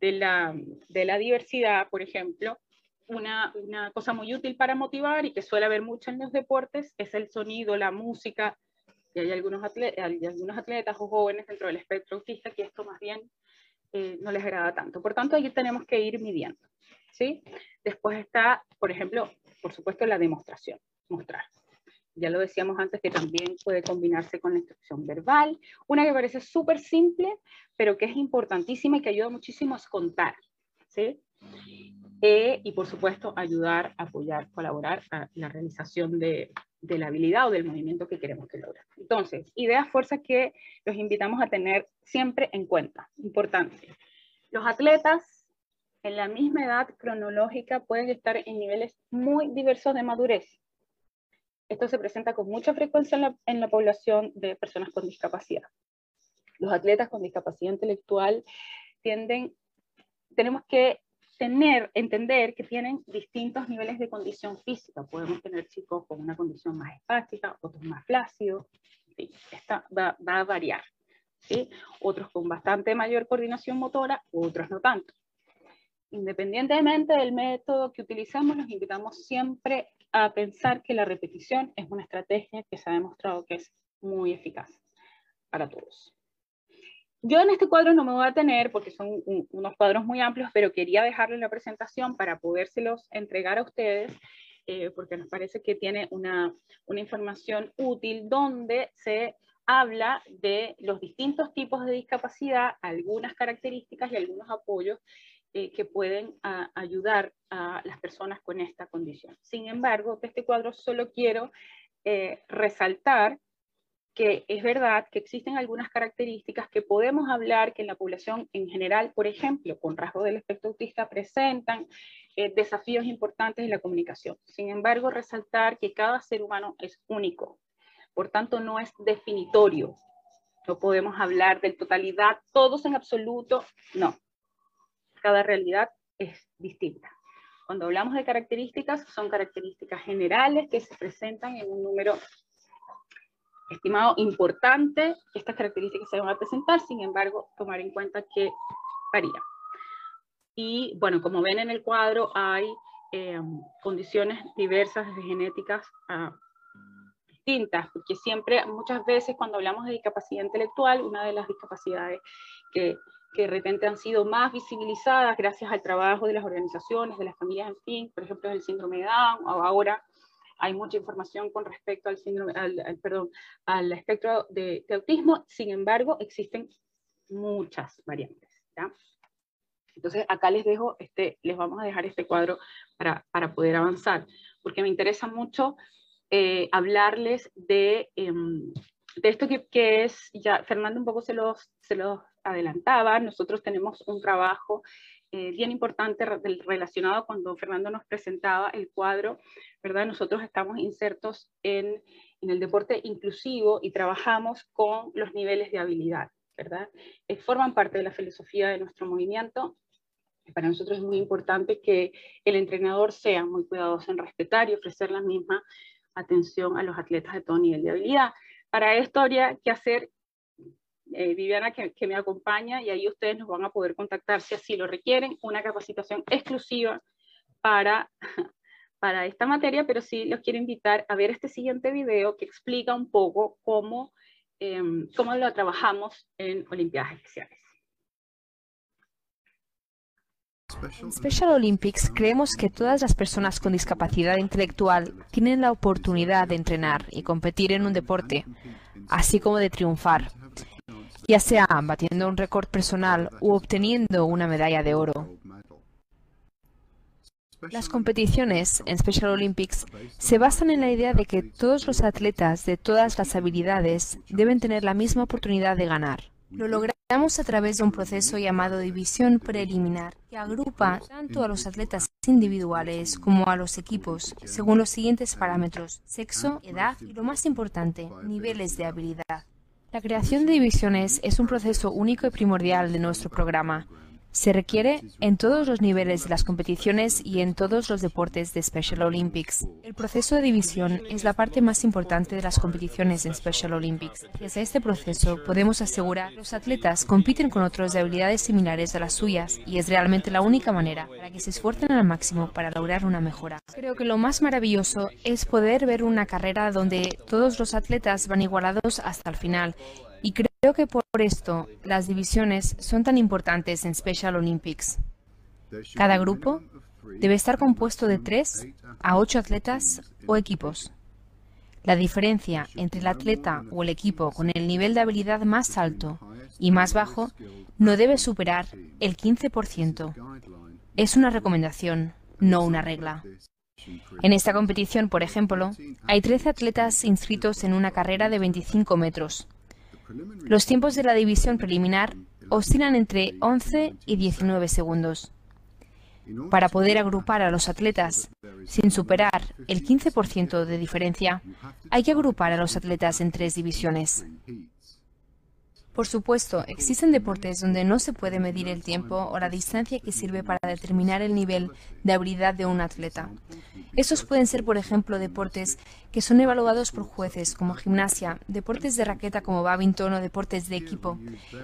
de la, de la diversidad, por ejemplo, una, una, cosa muy útil para motivar y que suele haber mucho en los deportes es el sonido, la música. Y hay algunos, atletas, hay algunos atletas o jóvenes dentro del espectro autista que esto más bien eh, no les agrada tanto. Por tanto, ahí tenemos que ir midiendo. ¿sí? Después está, por ejemplo, por supuesto, la demostración, mostrar. Ya lo decíamos antes que también puede combinarse con la instrucción verbal. Una que parece súper simple, pero que es importantísima y que ayuda muchísimo es contar. Eh, y por supuesto, ayudar, apoyar, colaborar a la realización de, de la habilidad o del movimiento que queremos que logre. Entonces, ideas, fuerzas que los invitamos a tener siempre en cuenta. Importante. Los atletas en la misma edad cronológica pueden estar en niveles muy diversos de madurez. Esto se presenta con mucha frecuencia en la, población de personas con discapacidad. Los atletas con discapacidad intelectual tienden, tenemos que tener, entender que tienen distintos niveles de condición física. Podemos tener chicos con una condición más espástica, otros más flácidos, esta va, va, a variar. ¿sí? Otros con bastante mayor coordinación motora, otros no tanto. Independientemente del método que utilicemos, los invitamos siempre a pensar que la repetición es una estrategia que se ha demostrado que es muy eficaz para todos. Yo en este cuadro no me voy a tener porque son unos cuadros muy amplios, pero quería dejarles la presentación para podérselos entregar a ustedes, eh, porque nos parece que tiene una, una información útil donde se habla de los distintos tipos de discapacidad, algunas características y algunos apoyos eh, que pueden ayudar a las personas con esta condición. Sin embargo, de este cuadro solo quiero eh, resaltar que es verdad que existen algunas características que podemos hablar que en la población en general, por ejemplo, con rasgos del espectro autista, presentan eh, desafíos importantes en la comunicación. Sin embargo, resaltar que cada ser humano es único, por tanto no es definitorio. No podemos hablar de totalidad, todos en absoluto, no. Cada realidad es distinta. Cuando hablamos de características, son características generales que se presentan en un número estimado importante, estas características se van a presentar, sin embargo, tomar en cuenta que varía. Y bueno, como ven en el cuadro, hay eh, condiciones diversas de genéticas uh, distintas, porque siempre, muchas veces cuando hablamos de discapacidad intelectual, una de las discapacidades que, que de repente han sido más visibilizadas gracias al trabajo de las organizaciones, de las familias, en fin, por ejemplo, el síndrome de Down, ahora hay mucha información con respecto al síndrome, al, perdón, al espectro de, autismo, sin embargo, existen muchas variantes. ¿ya? Entonces, acá les dejo, este, les vamos a dejar este cuadro para, para poder avanzar, porque me interesa mucho eh, hablarles de, em, de esto que, que, es, ya Fernando un poco se los, se los adelantaba, nosotros tenemos un trabajo eh, bien importante relacionado cuando Fernando nos presentaba el cuadro, ¿verdad? Nosotros estamos insertos en, en el deporte inclusivo y trabajamos con los niveles de habilidad, ¿verdad? Eh, forman parte de la filosofía de nuestro movimiento. Para nosotros es muy importante que el entrenador sea muy cuidadoso en respetar y ofrecer la misma atención a los atletas de todo nivel de habilidad. Para esto habría que hacer eh, Viviana que, me acompaña y ahí ustedes nos van a poder contactar si así lo requieren, una capacitación exclusiva para, para esta materia, pero sí los quiero invitar a ver este siguiente video que explica un poco cómo, em, cómo lo trabajamos en Olimpiadas Especiales. En Special Olympics creemos que todas las personas con discapacidad intelectual tienen la oportunidad de entrenar y competir en un deporte, así como de triunfar ya sea batiendo un récord personal u obteniendo una medalla de oro. Las competiciones en Special Olympics se basan en la idea de que todos los atletas de todas las habilidades deben tener la misma oportunidad de ganar. Lo logramos a través de un proceso llamado división preliminar, que agrupa tanto a los atletas individuales como a los equipos, según los siguientes parámetros, sexo, edad y, lo más importante, niveles de habilidad. La creación de divisiones es un proceso único y primordial de nuestro programa. Se requiere en todos los niveles de las competiciones y en todos los deportes de Special Olympics. El proceso de división es la parte más importante de las competiciones en Special Olympics. Desde este proceso podemos asegurar que los atletas compiten con otros de habilidades similares a las suyas y es realmente la única manera para que se esfuercen al máximo para lograr una mejora. Creo que lo más maravilloso es poder ver una carrera donde todos los atletas van igualados hasta el final y creo que por esto las divisiones son tan importantes en Special Olympics. Cada grupo debe estar compuesto de tres a ocho atletas o equipos. La diferencia entre el atleta o el equipo con el nivel de habilidad más alto y más bajo no debe superar el 15%. Es una recomendación, no una regla. En esta competición, por ejemplo, hay 13 atletas inscritos en una carrera de 25 metros. Los tiempos de la división preliminar oscilan entre 11 y 19 segundos. Para poder agrupar a los atletas sin superar el 15% de diferencia, hay que agrupar a los atletas en tres divisiones. Por supuesto, existen deportes donde no se puede medir el tiempo o la distancia que sirve para determinar el nivel de habilidad de un atleta. Estos pueden ser, por ejemplo, deportes que son evaluados por jueces como gimnasia, deportes de raqueta como badminton o deportes de equipo.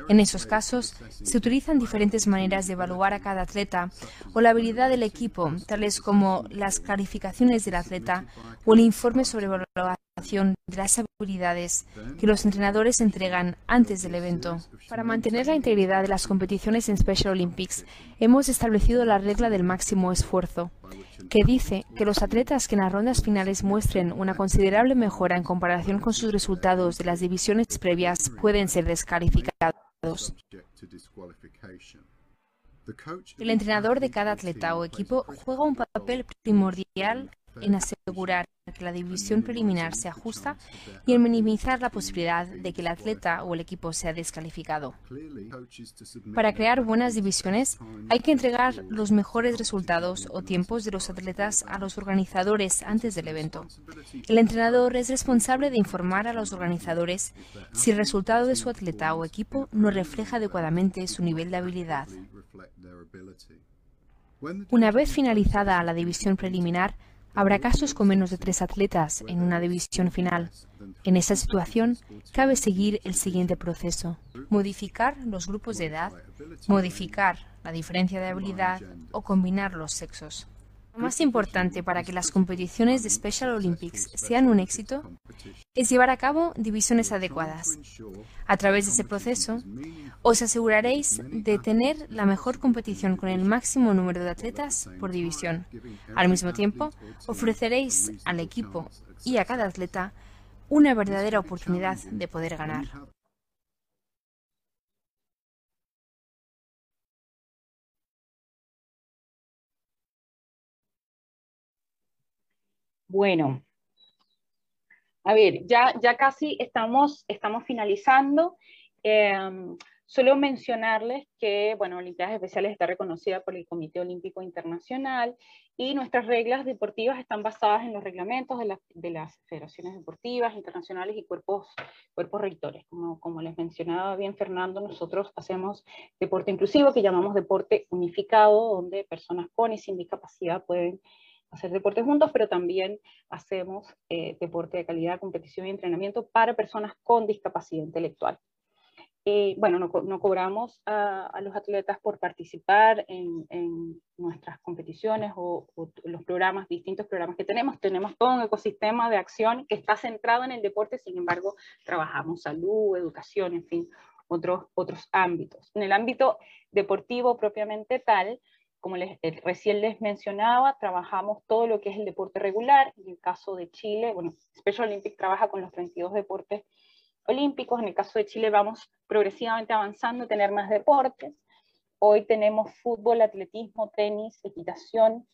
En esos casos, se utilizan diferentes maneras de evaluar a cada atleta o la habilidad del equipo, tales como las calificaciones del atleta o el informe sobre evaluación de las habilidades que los entrenadores entregan antes del evento. Para mantener la integridad de las competiciones en Special Olympics, hemos establecido la regla del máximo esfuerzo, que dice que los atletas que en las rondas finales muestren una considerable mejora en comparación con sus resultados de las divisiones previas pueden ser descalificados. El entrenador de cada atleta o equipo juega un papel primordial en asegurar que la división preliminar se ajusta y en minimizar la posibilidad de que el atleta o el equipo sea descalificado. Para crear buenas divisiones hay que entregar los mejores resultados o tiempos de los atletas a los organizadores antes del evento. El entrenador es responsable de informar a los organizadores si el resultado de su atleta o equipo no refleja adecuadamente su nivel de habilidad. Una vez finalizada la división preliminar, Habrá casos con menos de tres atletas en una división final. En esa situación, cabe seguir el siguiente proceso. Modificar los grupos de edad, modificar la diferencia de habilidad o combinar los sexos. Lo más importante para que las competiciones de Special Olympics sean un éxito es llevar a cabo divisiones adecuadas. A través de ese proceso, os aseguraréis de tener la mejor competición con el máximo número de atletas por división. Al mismo tiempo, ofreceréis al equipo y a cada atleta una verdadera oportunidad de poder ganar. Bueno, a ver, ya, ya casi estamos, estamos finalizando. Em, Solo mencionarles que, bueno, Olimpiadas Especiales está reconocida por el Comité Olímpico Internacional y nuestras reglas deportivas están basadas en los reglamentos de, de las federaciones deportivas internacionales y cuerpos, cuerpos rectores. Como, como les mencionaba bien Fernando, nosotros hacemos deporte inclusivo que llamamos deporte unificado, donde personas con y sin discapacidad pueden hacer deporte juntos, pero también hacemos eh, deporte de calidad, competición y entrenamiento para personas con discapacidad intelectual. Eh, bueno, no, cobramos a, los atletas por participar en, en nuestras competiciones o, o, los programas, distintos programas que tenemos. Tenemos todo un ecosistema de acción que está centrado en el deporte, sin embargo, trabajamos salud, educación, en fin, otros, otros ámbitos. En el ámbito deportivo propiamente tal, como les, eh, recién les mencionaba, trabajamos todo lo que es el deporte regular. En el caso de Chile, bueno, Special Olympic trabaja con los 32 deportes olímpicos. En el caso de Chile vamos progresivamente avanzando a tener más deportes. Hoy tenemos fútbol, atletismo, tenis, equitación,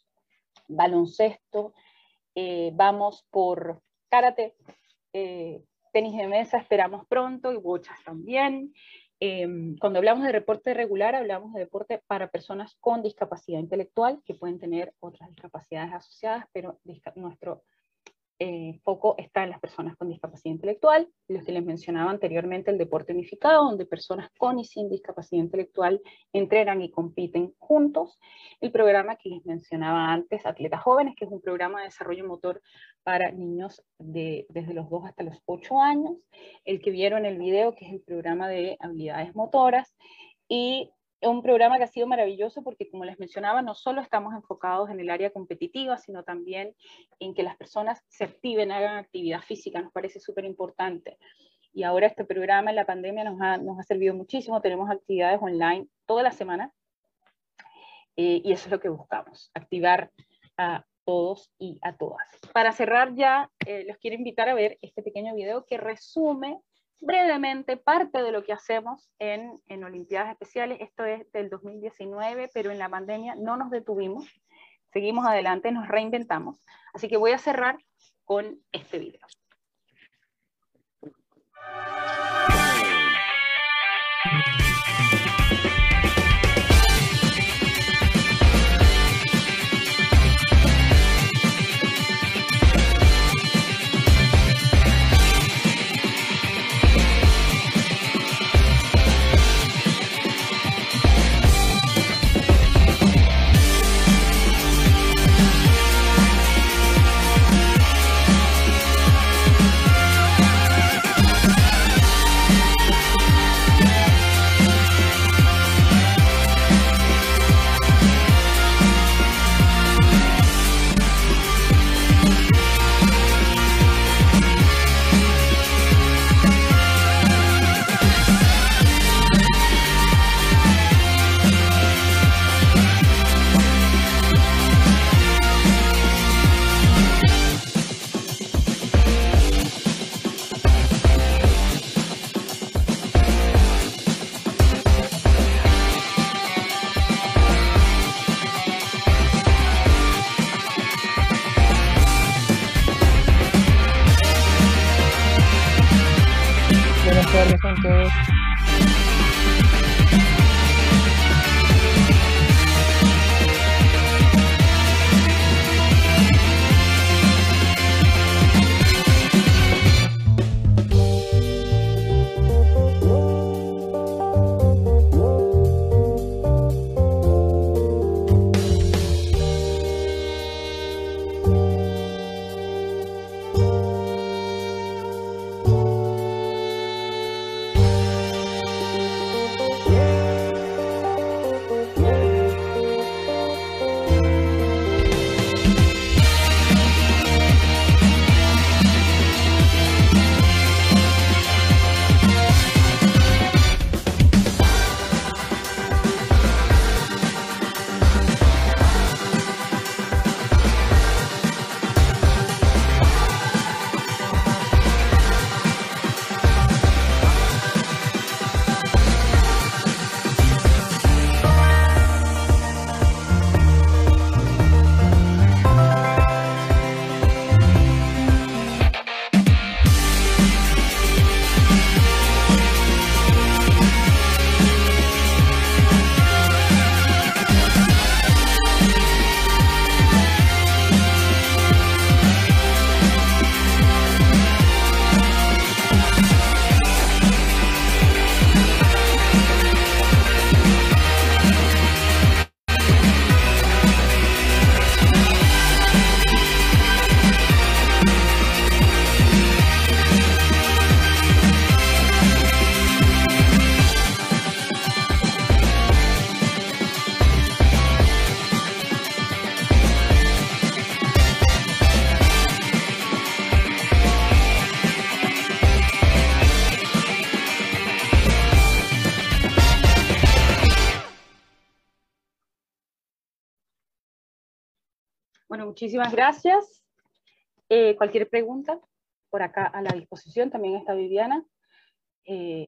baloncesto, eh, vamos por karate, eh, tenis de mesa esperamos pronto y bochas también. Em, cuando hablamos de deporte regular, hablamos de deporte para personas con discapacidad intelectual, que pueden tener otras discapacidades asociadas, pero nuestro eh, foco está en las personas con discapacidad intelectual, los que les mencionaba anteriormente, el deporte unificado, donde personas con y sin discapacidad intelectual entrenan y compiten juntos, el programa que les mencionaba antes, Atletas Jóvenes, que es un programa de desarrollo motor para niños de, desde los 2 hasta los 8 años, el que vieron el video, que es el programa de habilidades motoras, y es un programa que ha sido maravilloso porque, como les mencionaba, no solo estamos enfocados en el área competitiva, sino también en que las personas se activen, hagan actividad física, nos parece súper importante. Y ahora este programa en la pandemia nos ha, nos ha servido muchísimo, tenemos actividades online toda la semana eh, y eso es lo que buscamos, activar a todos y a todas. Para cerrar ya, eh, los quiero invitar a ver este pequeño video que resume brevemente parte de lo que hacemos en, en Olimpiadas Especiales. Esto es del 2019, pero en la pandemia no nos detuvimos. Seguimos adelante, nos reinventamos. Así que voy a cerrar con este video. Muchísimas gracias. Eh, cualquier pregunta, por acá a la disposición, también está Viviana. Eh,